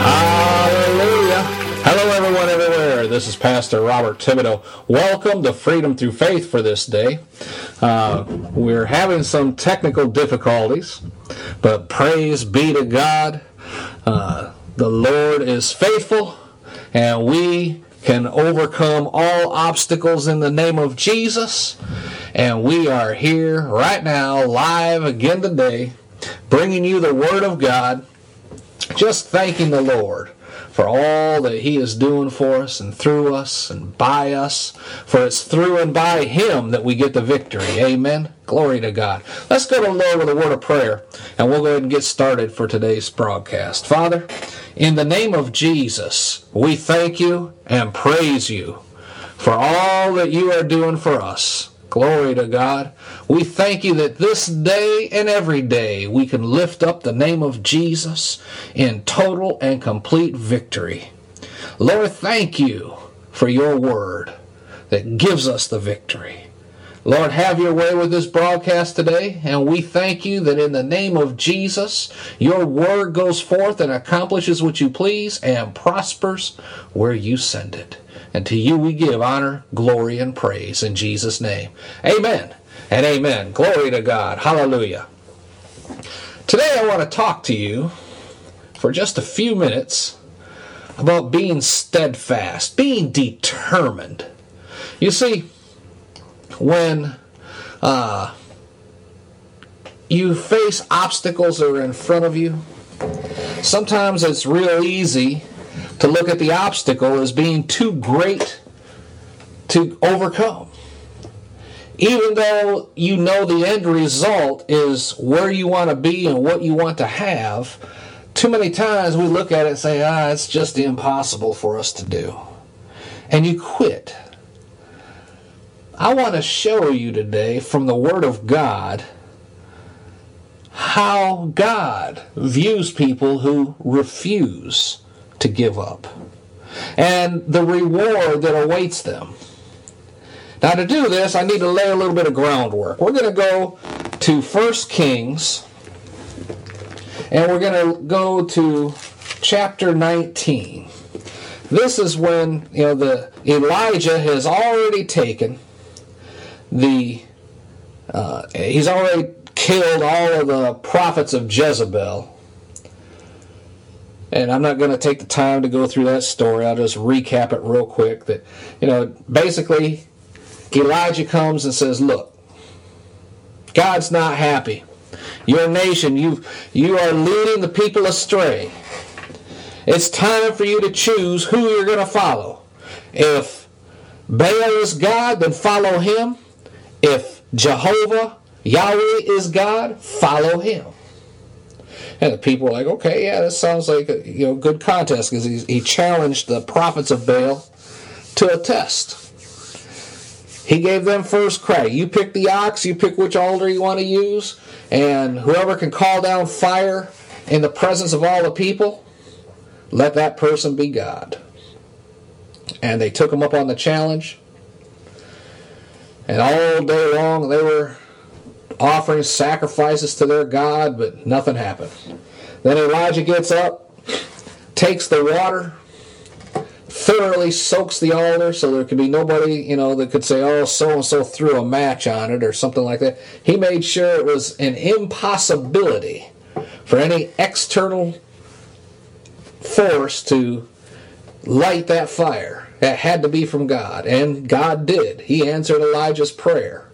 Hallelujah. Hello, everyone, everywhere. This is Pastor Robert Thibodeau. Welcome to Freedom Through Faith for this day. Uh, we're having some technical difficulties, but praise be to God. Uh, the Lord is faithful, and we can overcome all obstacles in the name of Jesus. And we are here right now, live again today, bringing you the Word of God just thanking the Lord for all that He is doing for us and through us and by us. For it's through and by Him that we get the victory. Amen. Glory to God. Let's go to the Lord with a word of prayer and we'll go ahead and get started for today's broadcast. Father, in the name of Jesus, we thank you and praise you for all that you are doing for us. Glory to God. We thank you that this day and every day we can lift up the name of Jesus in total and complete victory. Lord, thank you for your word that gives us the victory. Lord, have your way with this broadcast today, and we thank you that in the name of Jesus, your word goes forth and accomplishes what you please and prospers where you send it. And to you we give honor, glory, and praise in Jesus' name. Amen and amen. Glory to God. Hallelujah. Today I want to talk to you for just a few minutes about being steadfast, being determined. You see, when uh, you face obstacles that are in front of you, sometimes it's real easy to look at the obstacle as being too great to overcome. Even though you know the end result is where you want to be and what you want to have, too many times we look at it and say, ah, it's just impossible for us to do. And you quit. I want to show you today from the Word of God how God views people who refuse to give up and the reward that awaits them. Now, to do this, I need to lay a little bit of groundwork. We're going to go to 1 Kings, and we're going to go to chapter 19. This is when you know the Elijah has already taken the uh, he's already killed all of the prophets of Jezebel and I'm not going to take the time to go through that story. I'll just recap it real quick. That you know, basically, Elijah comes and says, "Look, God's not happy. Your nation, you you are leading the people astray. It's time for you to choose who you're going to follow. If Baal is God, then follow him. If Jehovah Yahweh is God, follow him." And the people were like, okay, yeah, this sounds like a you know good contest because he, he challenged the prophets of Baal to a test. He gave them first credit. You pick the ox, you pick which altar you want to use, and whoever can call down fire in the presence of all the people, let that person be God. And they took him up on the challenge. And all day long they were offering sacrifices to their God, but nothing happened. Then Elijah gets up, takes the water, thoroughly soaks the altar so there could be nobody, you know, that could say, oh, so and so threw a match on it or something like that. He made sure it was an impossibility for any external force to light that fire. It had to be from God, and God did. He answered Elijah's prayer.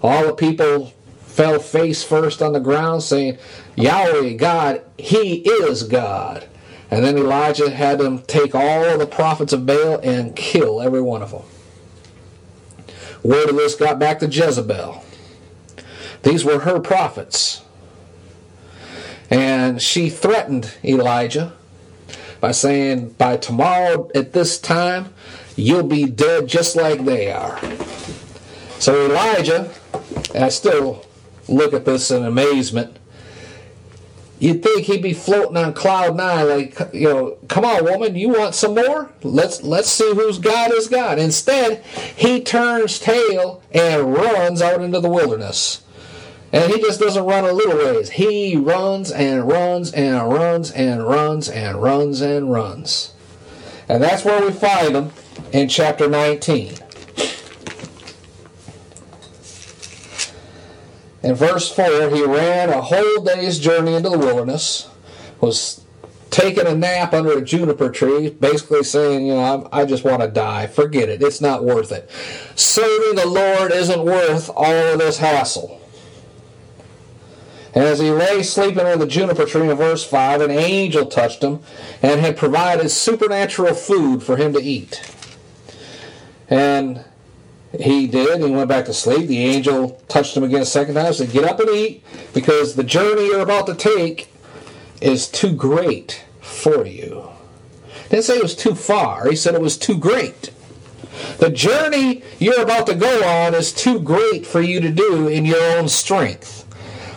All the people fell face first on the ground, saying, Yahweh, God, He is God. And then Elijah had them take all the prophets of Baal and kill every one of them. Word of this got back to Jezebel. These were her prophets. And she threatened Elijah by saying, By tomorrow at this time, you'll be dead just like they are. So Elijah, I still look at this in amazement. You'd think he'd be floating on cloud nine, like you know, come on, woman, you want some more? Let's let's see whose God is God. Instead, he turns tail and runs out into the wilderness. And he just doesn't run a little ways. He runs and runs and runs and runs and runs and runs. And that's where we find him in chapter 19. In verse 4, he ran a whole day's journey into the wilderness, was taking a nap under a juniper tree, basically saying, you know, I, I just want to die. Forget it. It's not worth it. Serving the Lord isn't worth all of this hassle. And as he lay sleeping under the juniper tree in verse 5, an angel touched him and had provided supernatural food for him to eat. And he did. He went back to sleep. The angel touched him again a second time. Said, "Get up and eat, because the journey you're about to take is too great for you." Didn't say it was too far. He said it was too great. The journey you're about to go on is too great for you to do in your own strength.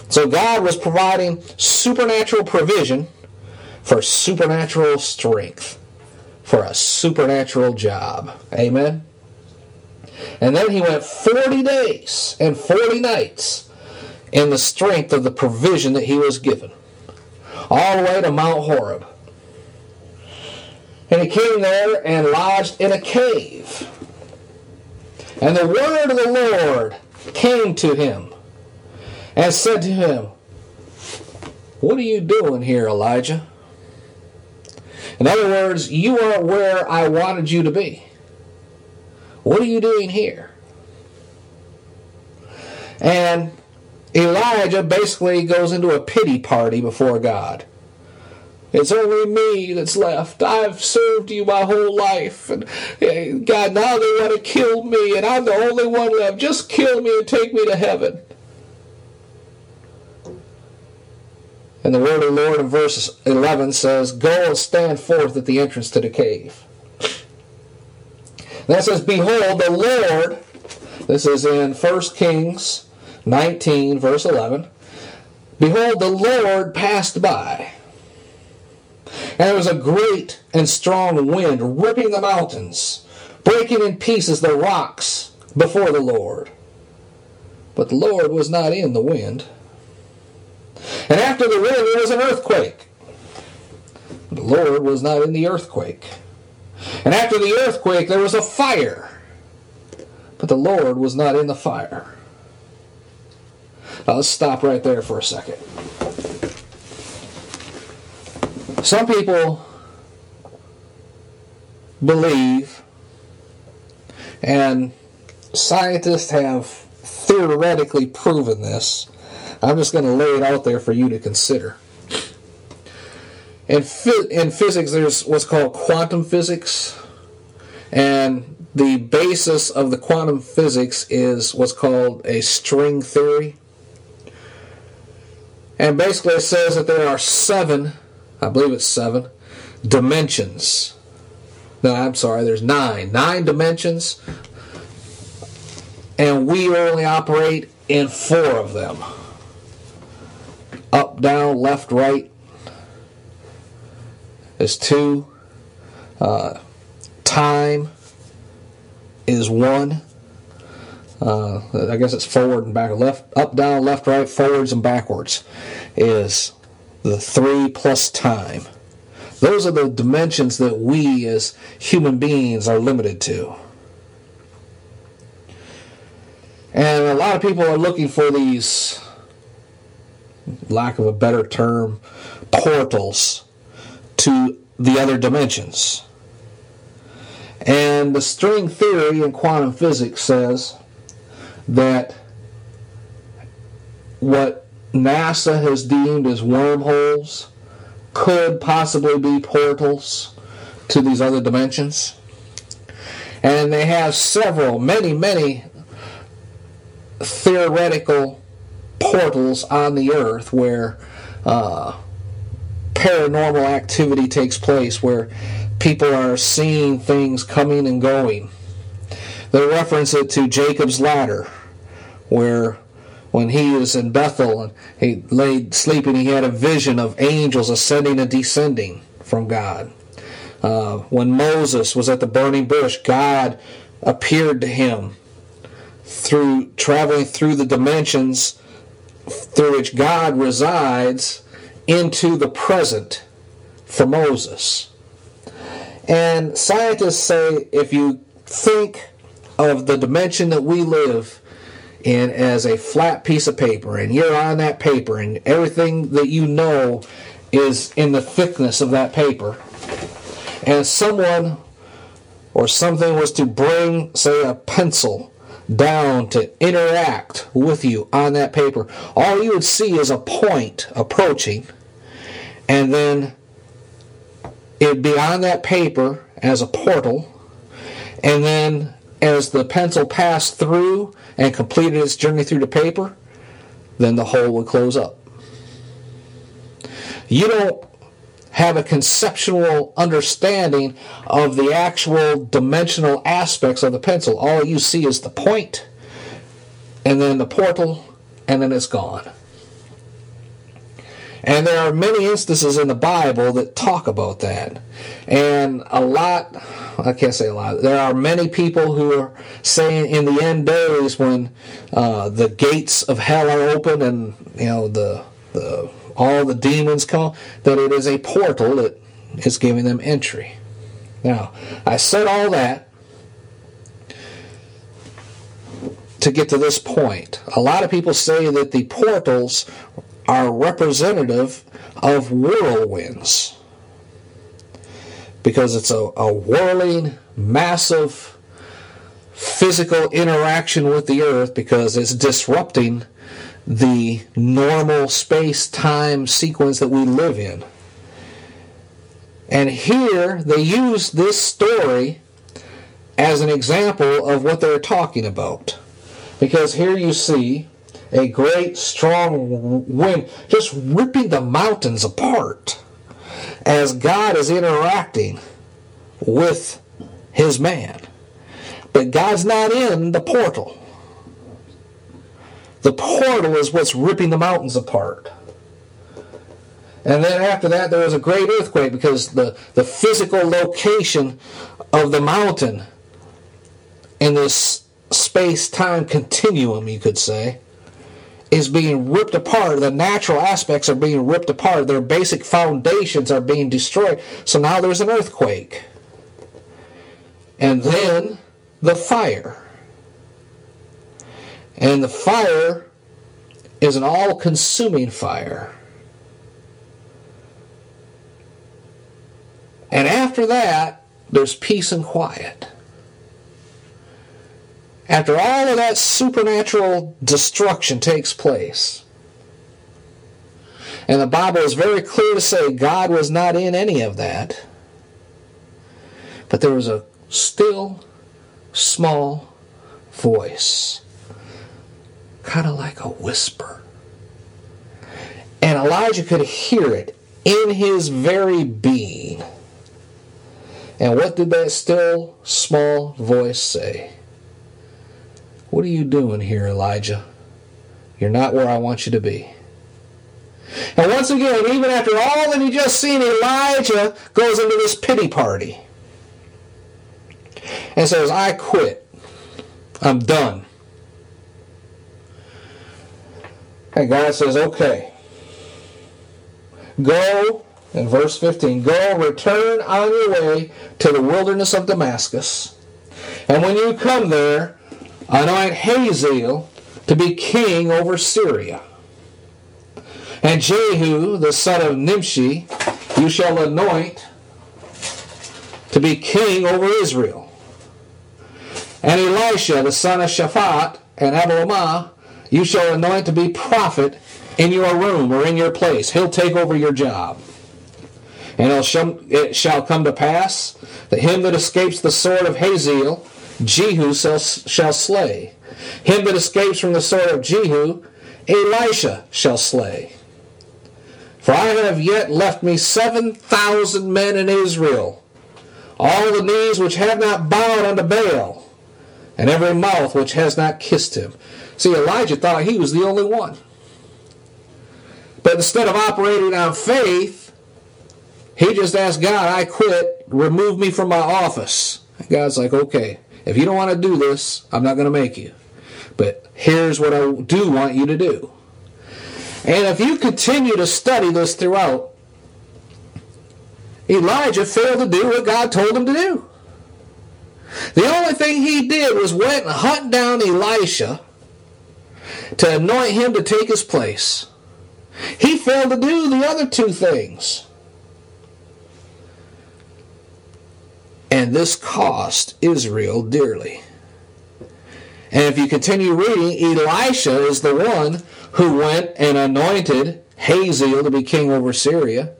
So God was providing supernatural provision for supernatural strength, for a supernatural job. Amen. And then he went 40 days and 40 nights in the strength of the provision that he was given, all the way to Mount Horeb. And he came there and lodged in a cave. And the word of the Lord came to him and said to him, What are you doing here, Elijah? In other words, you aren't where I wanted you to be. What are you doing here? And Elijah basically goes into a pity party before God. It's only me that's left. I've served you my whole life. And eh, God, now they want to kill me, and I'm the only one left. Just kill me and take me to heaven. And the word of the Lord in verse 11 says, Go and stand forth at the entrance to the cave. That says, Behold, the Lord, this is in 1 Kings 19, verse 11. Behold, the Lord passed by. And there was a great and strong wind ripping the mountains, breaking in pieces the rocks before the Lord. But the Lord was not in the wind. And after the wind, there was an earthquake. The Lord was not in the earthquake. And after the earthquake, there was a fire. But the Lord was not in the fire. Now let's stop right there for a second. Some people believe, and scientists have theoretically proven this. I'm just going to lay it out there for you to consider in, in physics, there's what's called quantum physics, and the basis of the quantum physics is what's called a string theory. And basically, it says that there are seven, I believe it's seven, dimensions. No, I'm sorry, there's nine. Nine dimensions, and we only operate in four of them up, down, left, right, is two. Uh, time is one. Uh, I guess it's forward and back, left, up, down, left, right, forwards and backwards is the three plus time. Those are the dimensions that we as human beings are limited to. And a lot of people are looking for these, lack of a better term, portals to the other dimensions. And the string theory in quantum physics says that what NASA has deemed as wormholes could possibly be portals to these other dimensions. And they have several, many, many theoretical portals on the earth where uh, paranormal activity takes place, where people are seeing things coming and going. They reference it to Jacob's ladder, where when he was in Bethel and he laid sleeping, he had a vision of angels ascending and descending from God. Uh, when Moses was at the burning bush, God appeared to him through traveling through the dimensions through which God resides into the present for Moses. And scientists say if you think of the dimension that we live in as a flat piece of paper, and you're on that paper, and everything that you know is in the thickness of that paper, and someone or something was to bring, say, a pencil down to interact with you on that paper, all you would see is a point approaching, and then it'd be on that paper as a portal, and then as the pencil passed through and completed its journey through the paper, then the hole would close up. You don't have a conceptual understanding of the actual dimensional aspects of the pencil. All you see is the point, and then the portal, and then it's gone. And there are many instances in the Bible that talk about that. And a lot, I can't say a lot, there are many people who are saying in the end days when uh, the gates of hell are open and, you know, the, the all the demons come, that it is a portal that is giving them entry. Now, I said all that to get to this point. A lot of people say that the portals are representative of whirlwinds because it's a, a whirling, massive physical interaction with the earth because it's disrupting the normal space time sequence that we live in. And here they use this story as an example of what they're talking about. Because here you see a great strong wind just ripping the mountains apart as God is interacting with his man. But God's not in the portal. The portal is what's ripping the mountains apart. And then after that, there was a great earthquake because the, the physical location of the mountain in this space time continuum, you could say, is being ripped apart. The natural aspects are being ripped apart. Their basic foundations are being destroyed. So now there's an earthquake. And then the fire. And the fire is an all consuming fire. And after that, there's peace and quiet. After all of that supernatural destruction takes place, and the Bible is very clear to say God was not in any of that, but there was a still, small voice kind of like a whisper. And Elijah could hear it in his very being. And what did that still small voice say? What are you doing here, Elijah? You're not where I want you to be. And once again, even after all that he just seen, Elijah goes into this pity party and says, I quit. I'm done. And God says, okay, go in verse 15 Go, return on your way to the wilderness of Damascus. And when you come there, anoint Hazael to be king over Syria. And Jehu, the son of Nimshi, you shall anoint to be king over Israel. And Elisha, the son of Shaphat, and Abelmah, you shall anoint to be prophet in your room or in your place. He'll take over your job. And it shall come to pass that him that escapes the sword of Hazael, Jehu shall, slay. Him that escapes from the sword of Jehu, Elisha shall slay. For I have yet left me seven thousand men in Israel, all the knees which have not bowed unto Baal, and every mouth which has not kissed him. See, Elijah thought he was the only one. But instead of operating on faith, he just asked God, I quit, remove me from my office. God's like, okay, if you don't want to do this, I'm not going to make you. But here's what I do want you to do. And if you continue to study this throughout, Elijah failed to do what God told him to do. The only thing he did was went and hunt down Elisha to anoint him to take his place. He failed to do the other two things. And this cost Israel dearly. And if you continue reading, Elisha is the one who went and anointed Hazael to be king over Syria.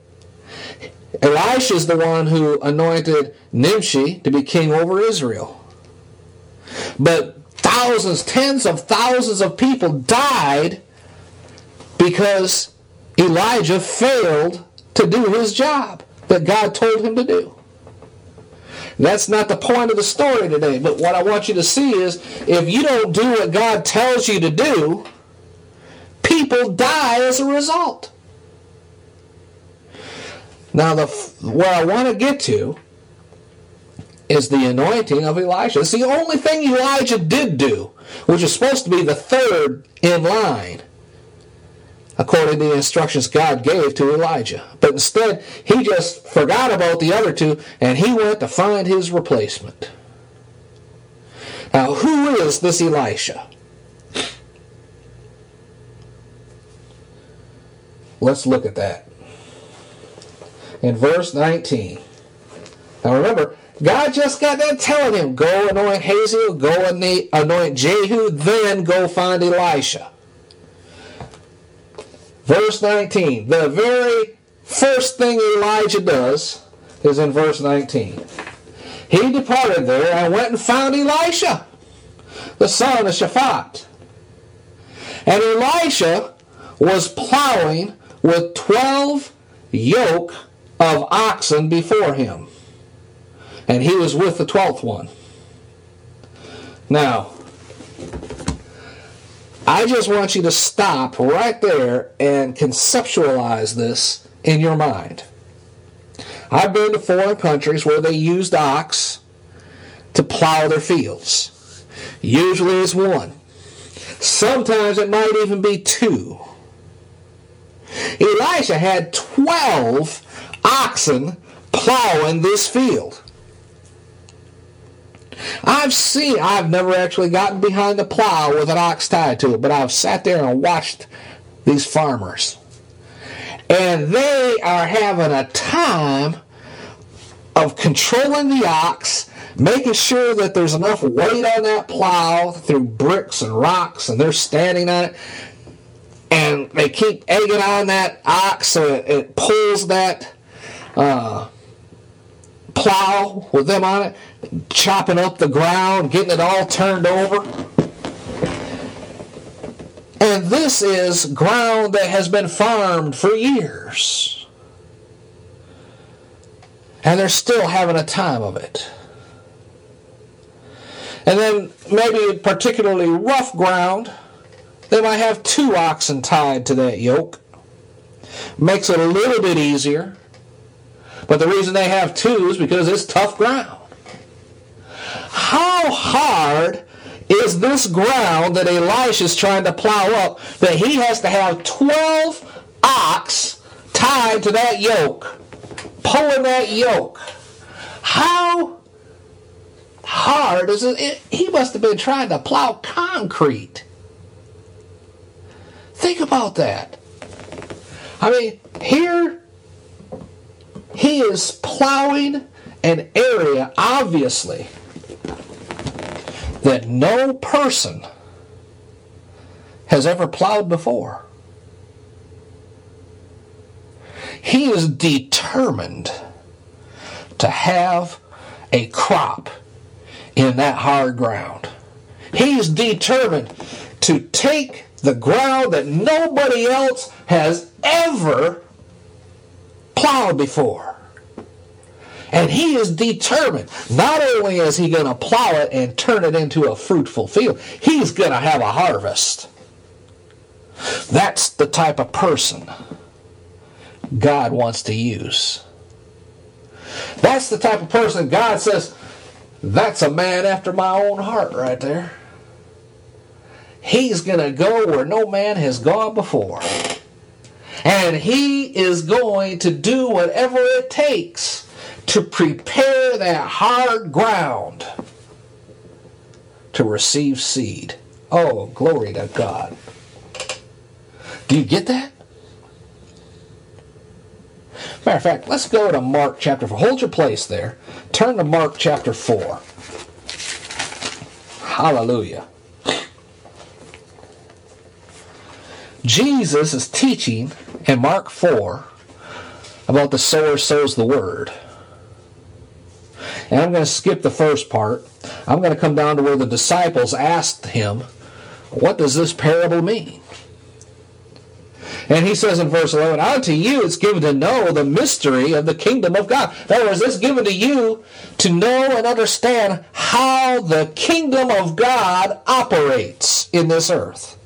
Elisha is the one who anointed Nimshi to be king over Israel. But thousands, tens of thousands of people died because Elijah failed to do his job that God told him to do. That's not the point of the story today, but what I want you to see is if you don't do what God tells you to do, people die as a result. Now, the, where I want to get to is the anointing of Elijah. It's the only thing Elijah did do, which is supposed to be the third in line according to the instructions God gave to Elijah. But instead, he just forgot about the other two and he went to find his replacement. Now, who is this Elisha? Let's look at that. In verse 19. Now remember, God just got done telling him, go anoint Hazael, go anoint Jehu, then go find Elisha. Verse 19. The very first thing Elijah does is in verse 19. He departed there and went and found Elisha, the son of Shaphat. And Elisha was plowing with twelve yoke of oxen before him. And he was with the twelfth one. Now, I just want you to stop right there and conceptualize this in your mind. I've been to foreign countries where they used ox to plow their fields. Usually it's one. Sometimes it might even be two. Elisha had 12 oxen plowing this field. I've seen, I've never actually gotten behind the plow with an ox tied to it, but I've sat there and watched these farmers. And they are having a time of controlling the ox, making sure that there's enough weight on that plow through bricks and rocks, and they're standing on it. And they keep egging on that ox so it, it pulls that uh, plow with them on it chopping up the ground, getting it all turned over. And this is ground that has been farmed for years. And they're still having a time of it. And then maybe particularly rough ground, they might have two oxen tied to that yoke. Makes it a little bit easier. But the reason they have two is because it's tough ground. How hard is this ground that Elisha is trying to plow up that he has to have 12 ox tied to that yoke pulling that yoke. How hard is it? it? He must have been trying to plow concrete. Think about that. I mean, here he is plowing an area, obviously, that no person has ever plowed before. He is determined to have a crop in that hard ground. He is determined to take the ground that nobody else has ever plowed before. And he is determined. Not only is he going to plow it and turn it into a fruitful field, he's going to have a harvest. That's the type of person God wants to use. That's the type of person God says, that's a man after my own heart right there. He's going to go where no man has gone before. And he is going to do whatever it takes to prepare that hard ground to receive seed. Oh, glory to God. Do you get that? Matter of fact, let's go to Mark chapter 4. Hold your place there. Turn to Mark chapter 4. Hallelujah. Jesus is teaching in Mark 4 about the sower sows the word. And I'm going to skip the first part. I'm going to come down to where the disciples asked him, What does this parable mean? And he says in verse 11, Unto you it's given to know the mystery of the kingdom of God. In other words, it's given to you to know and understand how the kingdom of God operates in this earth.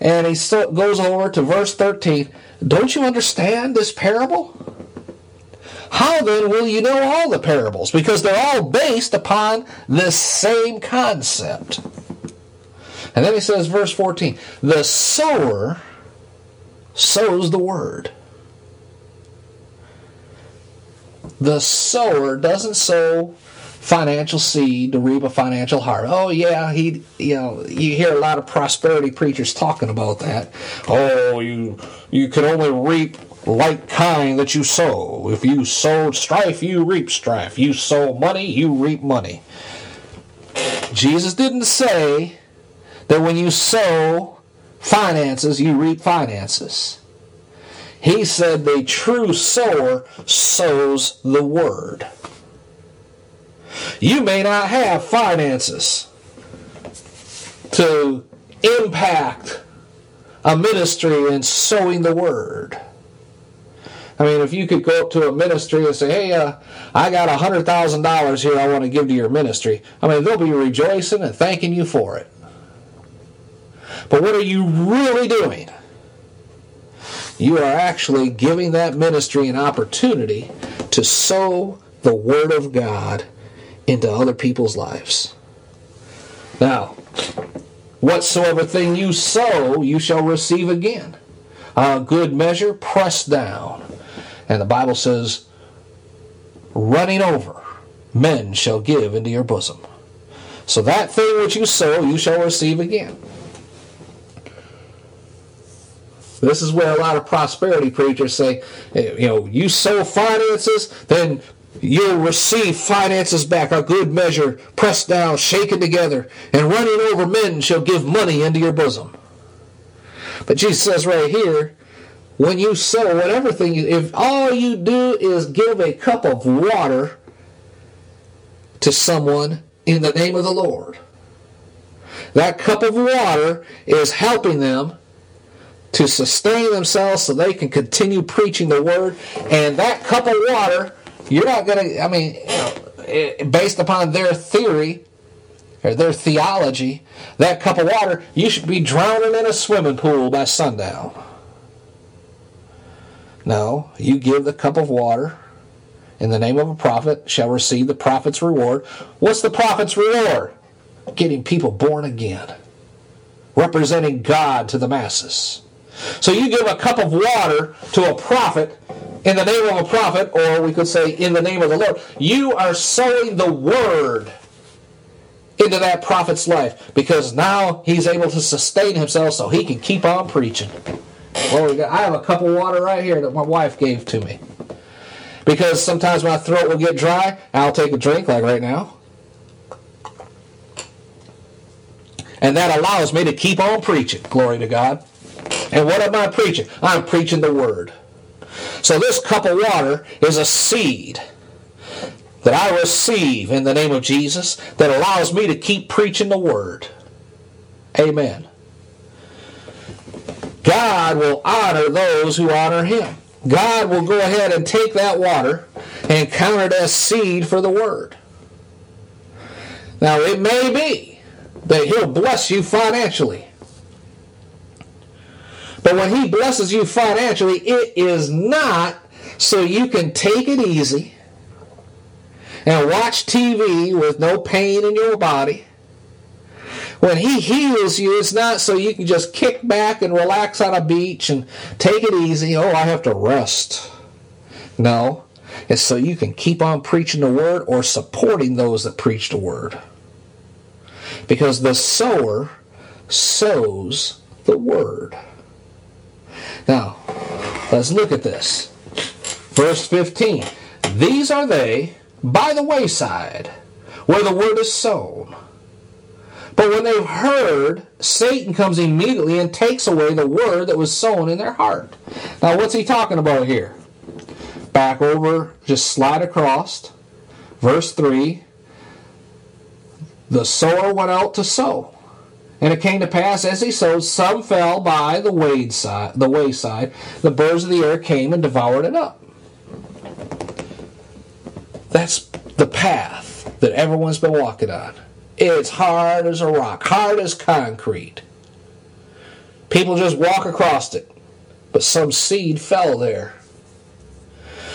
And he goes over to verse 13. Don't you understand this parable? How then will you know all the parables? Because they're all based upon this same concept. And then he says, verse 14, the sower sows the word. The sower doesn't sow financial seed to reap a financial harvest. Oh yeah, he you know, you hear a lot of prosperity preachers talking about that. Oh, you you can only reap like kind that you sow. If you sowed strife, you reap strife. You sow money, you reap money. Jesus didn't say that when you sow finances, you reap finances. He said the true sower sows the word. You may not have finances to impact a ministry in sowing the word. I mean, if you could go up to a ministry and say, hey, uh, I got $100,000 here I want to give to your ministry, I mean, they'll be rejoicing and thanking you for it. But what are you really doing? You are actually giving that ministry an opportunity to sow the Word of God into other people's lives. Now, whatsoever thing you sow, you shall receive again. A good measure, pressed down. And the Bible says, running over, men shall give into your bosom. So that thing which you sow, you shall receive again. This is where a lot of prosperity preachers say, you know, you sow finances, then you'll receive finances back, a good measure, pressed down, shaken together, and running over men shall give money into your bosom. But Jesus says right here, when you sow whatever thing, if all you do is give a cup of water to someone in the name of the Lord, that cup of water is helping them to sustain themselves so they can continue preaching the word. And that cup of water, you're not going to, I mean, you eh, based upon their theory or their theology, that cup of water, you should be drowning in a swimming pool by sundown. No, you give the cup of water in the name of a prophet shall receive the prophet's reward. What's the prophet's reward? Getting people born again, representing God to the masses. So you give a cup of water to a prophet, in the name of a prophet, or we could say in the name of the Lord, you are sowing the word into that prophet's life because now he's able to sustain himself so he can keep on preaching. Well, I have a cup of water right here that my wife gave to me. Because sometimes my throat will get dry, I'll take a drink, like right now. And that allows me to keep on preaching. Glory to God. And what am I preaching? I'm preaching the Word. So this cup of water is a seed that I receive in the name of Jesus that allows me to keep preaching the Word. Amen. God will honor those who honor Him. God will go ahead and take that water and count it as seed for the Word. Now, it may be that He'll bless you financially. But when He blesses you financially, it is not so you can take it easy and watch TV with no pain in your body. When He heals you, it's not so you can just kick back and relax on a beach and take it easy. Oh, I have to rest. No, it's so you can keep on preaching the Word or supporting those that preach the Word. Because the sower sows the Word. Now, let's look at this. Verse 15. These are they by the wayside where the word is sown. But when they've heard, Satan comes immediately and takes away the word that was sown in their heart. Now, what's he talking about here? Back over, just slide across. Verse 3 The sower went out to sow. And it came to pass as he sowed, some fell by the wayside, the wayside. The birds of the air came and devoured it up. That's the path that everyone's been walking on. It's hard as a rock, hard as concrete. People just walk across it, but some seed fell there.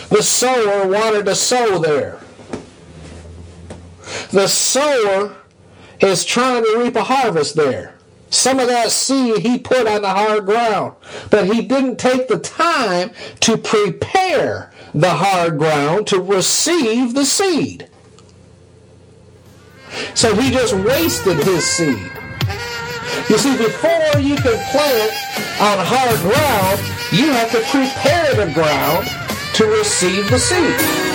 The sower wanted to sow there. The sower is trying to reap a harvest there. Some of that seed he put on the hard ground, but he didn't take the time to prepare the hard ground to receive the seed. So he just wasted his seed. You see, before you can plant on hard ground, you have to prepare the ground to receive the seed.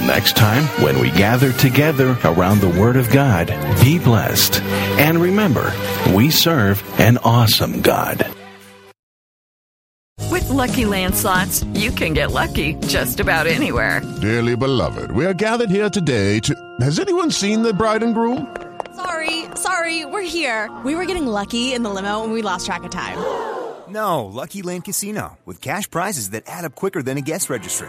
next time, when we gather together around the Word of God, be blessed. And remember, we serve an awesome God. With Lucky Land slots, you can get lucky just about anywhere. Dearly beloved, we are gathered here today to. Has anyone seen the bride and groom? Sorry, sorry, we're here. We were getting lucky in the limo and we lost track of time. No, Lucky Land Casino, with cash prizes that add up quicker than a guest registry.